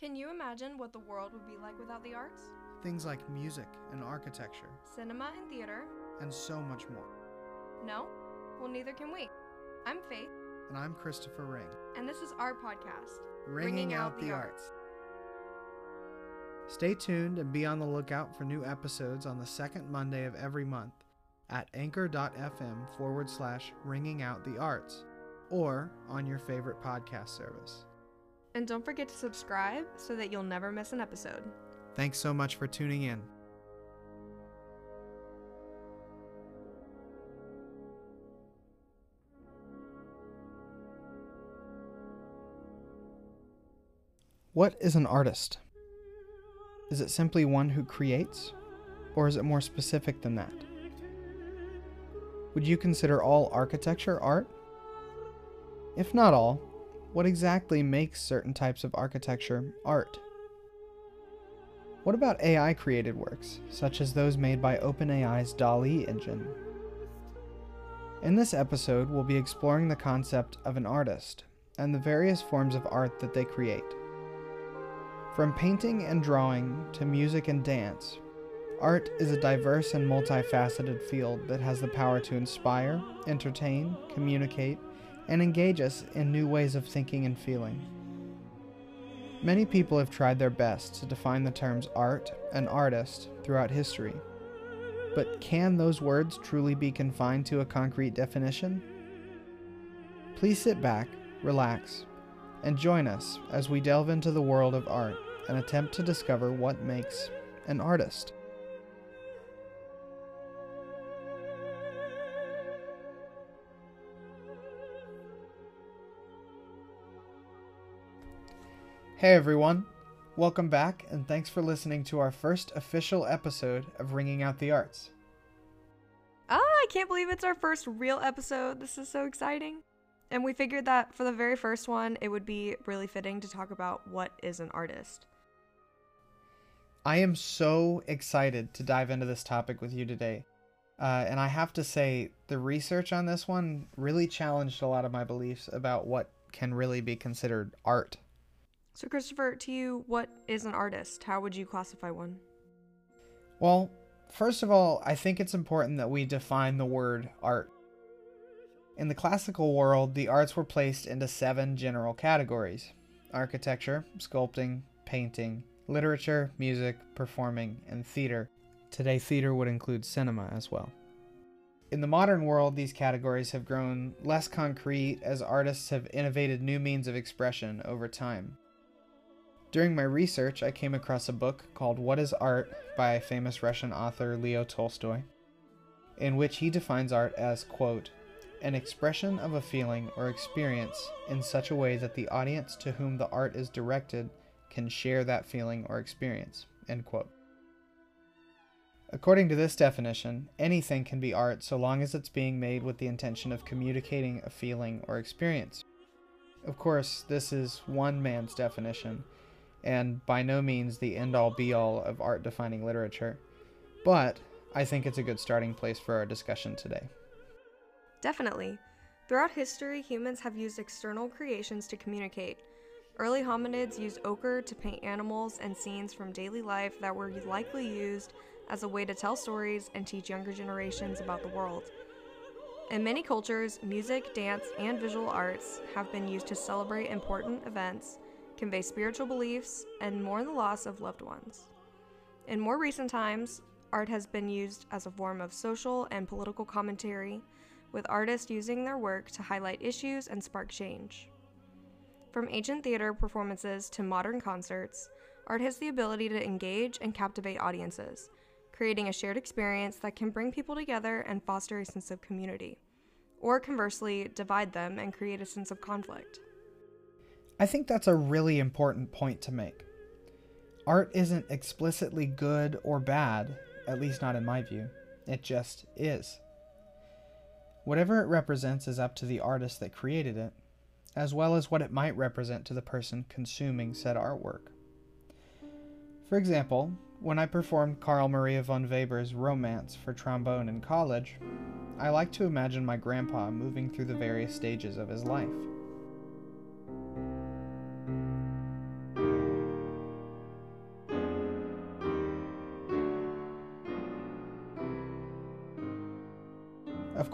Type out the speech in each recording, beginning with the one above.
Can you imagine what the world would be like without the arts? Things like music and architecture, Cinema and theater? and so much more. No? Well, neither can we. I'm Faith, And I'm Kristopher Ring, and this is our podcast. ringing, out, the arts. Stay tuned and be on the lookout for new episodes on the second Monday of every month at anchor.fm forward slash ringing out the arts or on your favorite podcast service. And don't forget to subscribe so that you'll never miss an episode. Thanks so much for tuning in. What is an artist? Is it simply one who creates? Or is it more specific than that? Would you consider all architecture art? If not all, what exactly makes certain types of architecture art? What about AI created works, such as those made by OpenAI's DALL-E engine? In this episode, we'll be exploring the concept of an artist and the various forms of art that they create. From painting and drawing to music and dance, art is a diverse and multifaceted field that has the power to inspire, entertain, communicate, and engage us in new ways of thinking and feeling. Many people have tried their best to define the terms art and artist throughout history. But can those words truly be confined to a concrete definition? Please sit back, relax, and join us as we delve into the world of art and attempt to discover what makes an artist. Hey everyone, welcome back and thanks for listening to our first official episode of Ringing Out the Arts. Ah, I can't believe it's our first real episode. This is so exciting. And we figured that for the very first one, it would be really fitting to talk about what is an artist. I am so excited to dive into this topic with you today. Uh, and I have to say, the research on this one really challenged a lot of my beliefs about what can really be considered art. So, Kristopher, to you, what is an artist? How would you classify one? Well, first of all, I think it's important that we define the word art. In the classical world, the arts were placed into seven general categories architecture, sculpting, painting, literature, music, performing, and theater. Today, theater would include cinema as well. In the modern world, these categories have grown less concrete as artists have innovated new means of expression over time. During my research, I came across a book called What is Art by famous Russian author Leo Tolstoy, in which he defines art as, quote, an expression of a feeling or experience in such a way that the audience to whom the art is directed can share that feeling or experience, end quote. According to this definition, anything can be art so long as it's being made with the intention of communicating a feeling or experience. Of course, this is one man's definition, and by no means the end all be all of art defining literature, but I think it's a good starting place for our discussion today. Definitely. Throughout history, humans have used external creations to communicate. Early hominids used ochre to paint animals and scenes from daily life that were likely used as a way to tell stories and teach younger generations about the world. In many cultures, music, dance, and visual arts have been used to celebrate important events, convey spiritual beliefs, and mourn the loss of loved ones. In more recent times, art has been used as a form of social and political commentary, with artists using their work to highlight issues and spark change. From ancient theater performances to modern concerts, art has the ability to engage and captivate audiences, creating a shared experience that can bring people together and foster a sense of community, or conversely, divide them and create a sense of conflict. I think that's a really important point to make. Art isn't explicitly good or bad, at least not in my view. It just is. Whatever it represents is up to the artist that created it, as well as what it might represent to the person consuming said artwork. For example, when I performed Carl Maria von Weber's Romance for trombone in college, I like to imagine my grandpa moving through the various stages of his life.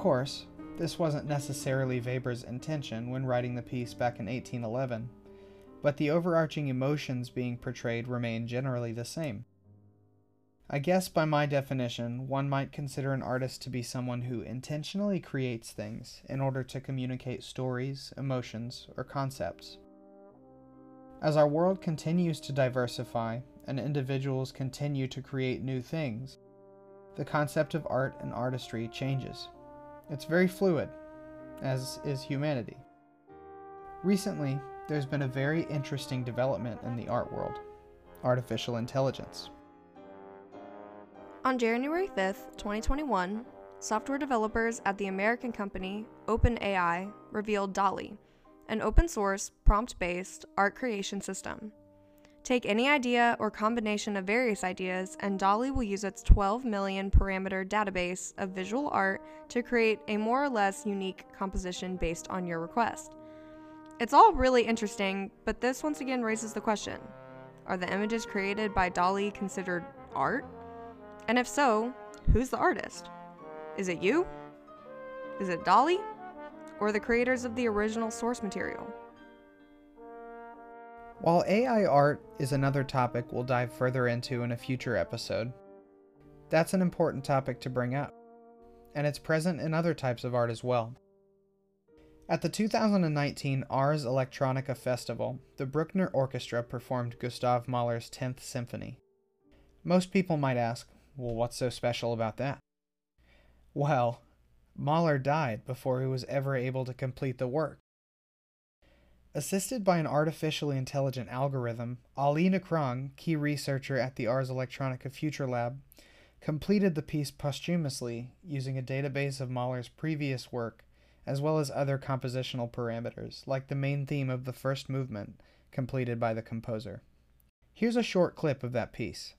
Course, this wasn't necessarily Weber's intention when writing the piece back in 1811, but the overarching emotions being portrayed remain generally the same. I guess by my definition, one might consider an artist to be someone who intentionally creates things in order to communicate stories, emotions, or concepts. As our world continues to diversify and individuals continue to create new things, the concept of art and artistry changes. It's very fluid, as is humanity. Recently, there's been a very interesting development in the art world artificial intelligence. On January 5th, 2021, software developers at the American company OpenAI revealed DALL-E, an open source, prompt based art creation system. Take any idea or combination of various ideas, and DALL-E will use its 12 million parameter database of visual art to create a more or less unique composition based on your request. It's all really interesting, but this once again raises the question Are the images created by DALL-E considered art? And if so, who's the artist? Is it you? Is it DALL-E? Or the creators of the original source material? While AI art is another topic we'll dive further into in a future episode, that's an important topic to bring up, and it's present in other types of art as well. At the 2019 Ars Electronica Festival, the Bruckner Orchestra performed Gustav Mahler's 10th Symphony. Most people might ask, well, what's so special about that? Well, Mahler died before he was ever able to complete the work. Assisted by an artificially intelligent algorithm, Ali Nikrang, key researcher at the Ars Electronica Future Lab, completed the piece posthumously using a database of Mahler's previous work, as well as other compositional parameters, like the main theme of the first movement, completed by the composer. Here's a short clip of that piece.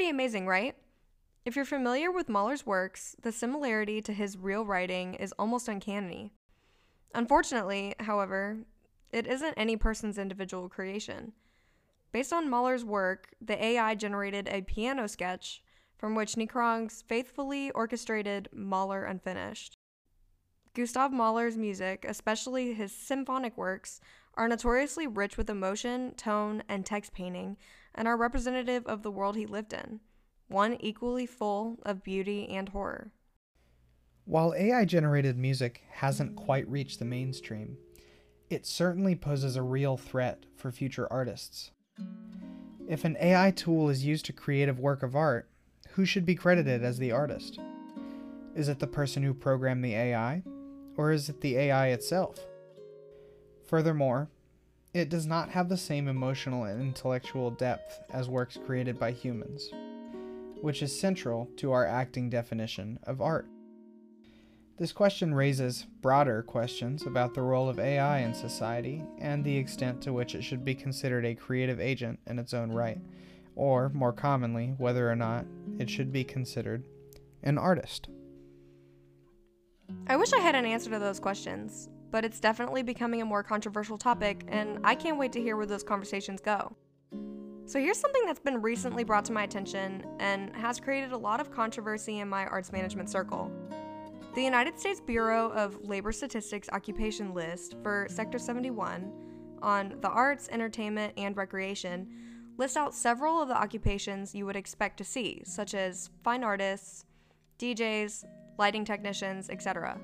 Pretty amazing, right? If you're familiar with Mahler's works, the similarity to his real writing is almost uncanny. Unfortunately, however, it isn't any person's individual creation. Based on Mahler's work, the AI generated a piano sketch from which Nikrang's faithfully orchestrated Mahler Unfinished. Gustav Mahler's music, especially his symphonic works, are notoriously rich with emotion, tone, and text painting, and are representative of the world he lived in, one equally full of beauty and horror. While AI generated music hasn't quite reached the mainstream, it certainly poses a real threat for future artists. If an AI tool is used to create a work of art, who should be credited as the artist? Is it the person who programmed the AI, or is it the AI itself? Furthermore, it does not have the same emotional and intellectual depth as works created by humans, which is central to our acting definition of art. This question raises broader questions about the role of AI in society and the extent to which it should be considered a creative agent in its own right, or, more commonly, whether or not it should be considered an artist. I wish I had an answer to those questions but it's definitely becoming a more controversial topic, and I can't wait to hear where those conversations go. So, here's something that's been recently brought to my attention and has created a lot of controversy in my arts management circle. The United States Bureau of Labor Statistics occupation list for Sector 71 on the arts, entertainment, and recreation lists out several of the occupations you would expect to see, such as fine artists, DJs, lighting technicians, etc.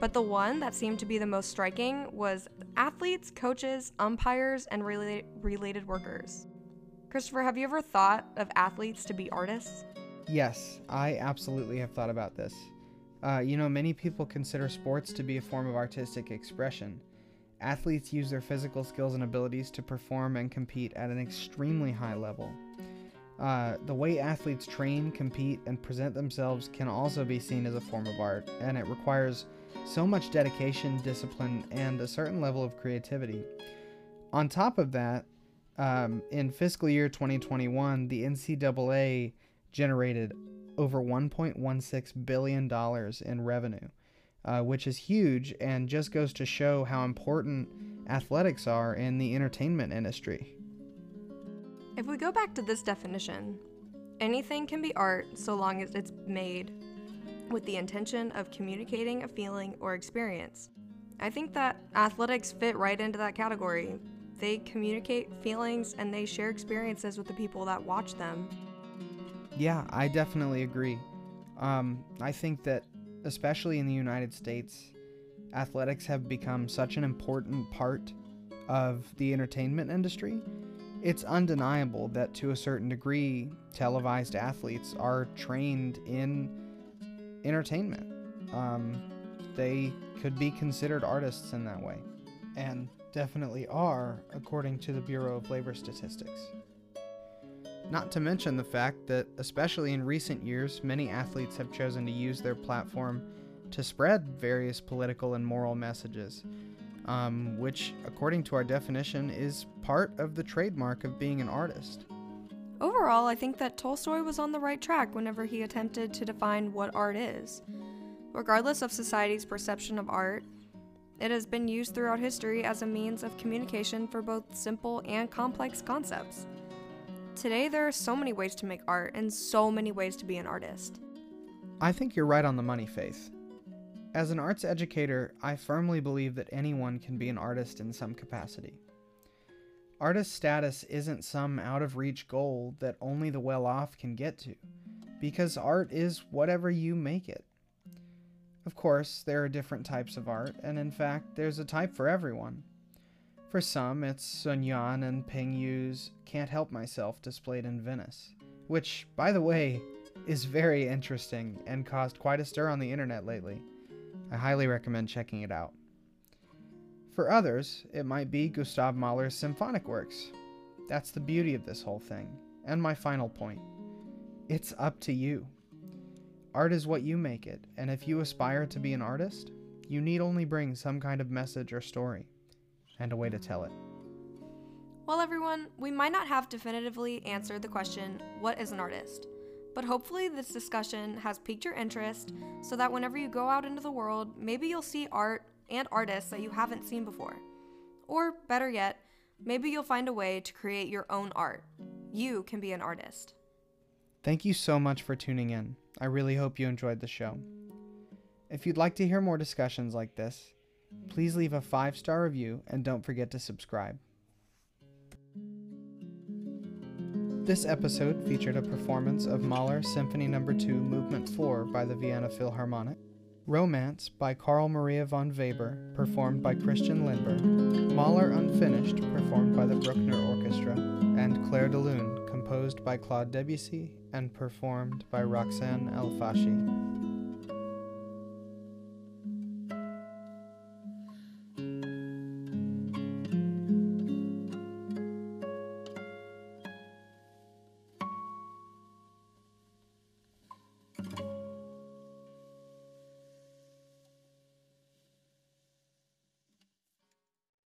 But the one that seemed to be the most striking was athletes, coaches, umpires, and rela- related workers. Kristopher, have you ever thought of athletes to be artists? Yes, I absolutely have thought about this. Uh, you know, many people consider sports to be a form of artistic expression, Athletes use their physical skills and abilities to perform and compete at an extremely high level. Uh, the way athletes train, compete, and present themselves can also be seen as a form of art, and it requires so much dedication, discipline, and a certain level of creativity. On top of that, um, in fiscal year 2021, the NCAA generated over $1.16 billion in revenue, uh, which is huge and just goes to show how important athletics are in the entertainment industry. If we go back to this definition, anything can be art so long as it's made with the intention of communicating a feeling or experience. I think that athletics fit right into that category. They communicate feelings and they share experiences with the people that watch them. Yeah, I definitely agree. Um, I think that, especially in the United States, athletics have become such an important part of the entertainment industry. It's undeniable that, to a certain degree, televised athletes are trained in entertainment. Um, they could be considered artists in that way, and definitely are, according to the Bureau of Labor Statistics. Not to mention the fact that, especially in recent years, many athletes have chosen to use their platform to spread various political and moral messages, um, which, according to our definition, is part of the trademark of being an artist. Overall, I think that Tolstoy was on the right track whenever he attempted to define what art is. Regardless of society's perception of art, it has been used throughout history as a means of communication for both simple and complex concepts. Today, there are so many ways to make art and so many ways to be an artist. I think you're right on the money, Faith. As an arts educator, I firmly believe that anyone can be an artist in some capacity. Artist status isn't some out of reach goal that only the well off can get to, because art is whatever you make it. Of course, there are different types of art, and in fact, there's a type for everyone. For some, it's Sun Yuan and Peng Yu's Can't Help Myself displayed in Venice, which, by the way, is very interesting and caused quite a stir on the internet lately. I highly recommend checking it out. For others, it might be Gustav Mahler's symphonic works. That's the beauty of this whole thing. And my final point it's up to you. Art is what you make it, and if you aspire to be an artist, you need only bring some kind of message or story, and a way to tell it. Well, everyone, we might not have definitively answered the question, What is an artist? But hopefully, this discussion has piqued your interest so that whenever you go out into the world, maybe you'll see art and artists that you haven't seen before. Or better yet, maybe you'll find a way to create your own art. You can be an artist. Thank you so much for tuning in. I really hope you enjoyed the show. If you'd like to hear more discussions like this, please leave a five star review and don't forget to subscribe. This episode featured a performance of Mahler Symphony No. 2, Movement 4 by the Vienna Philharmonic. Romance by Carl Maria von Weber, performed by Christian Lindberg, Mahler Unfinished, performed by the Bruckner Orchestra, and Clair de Lune, composed by Claude Debussy and performed by Roxane El Fashi.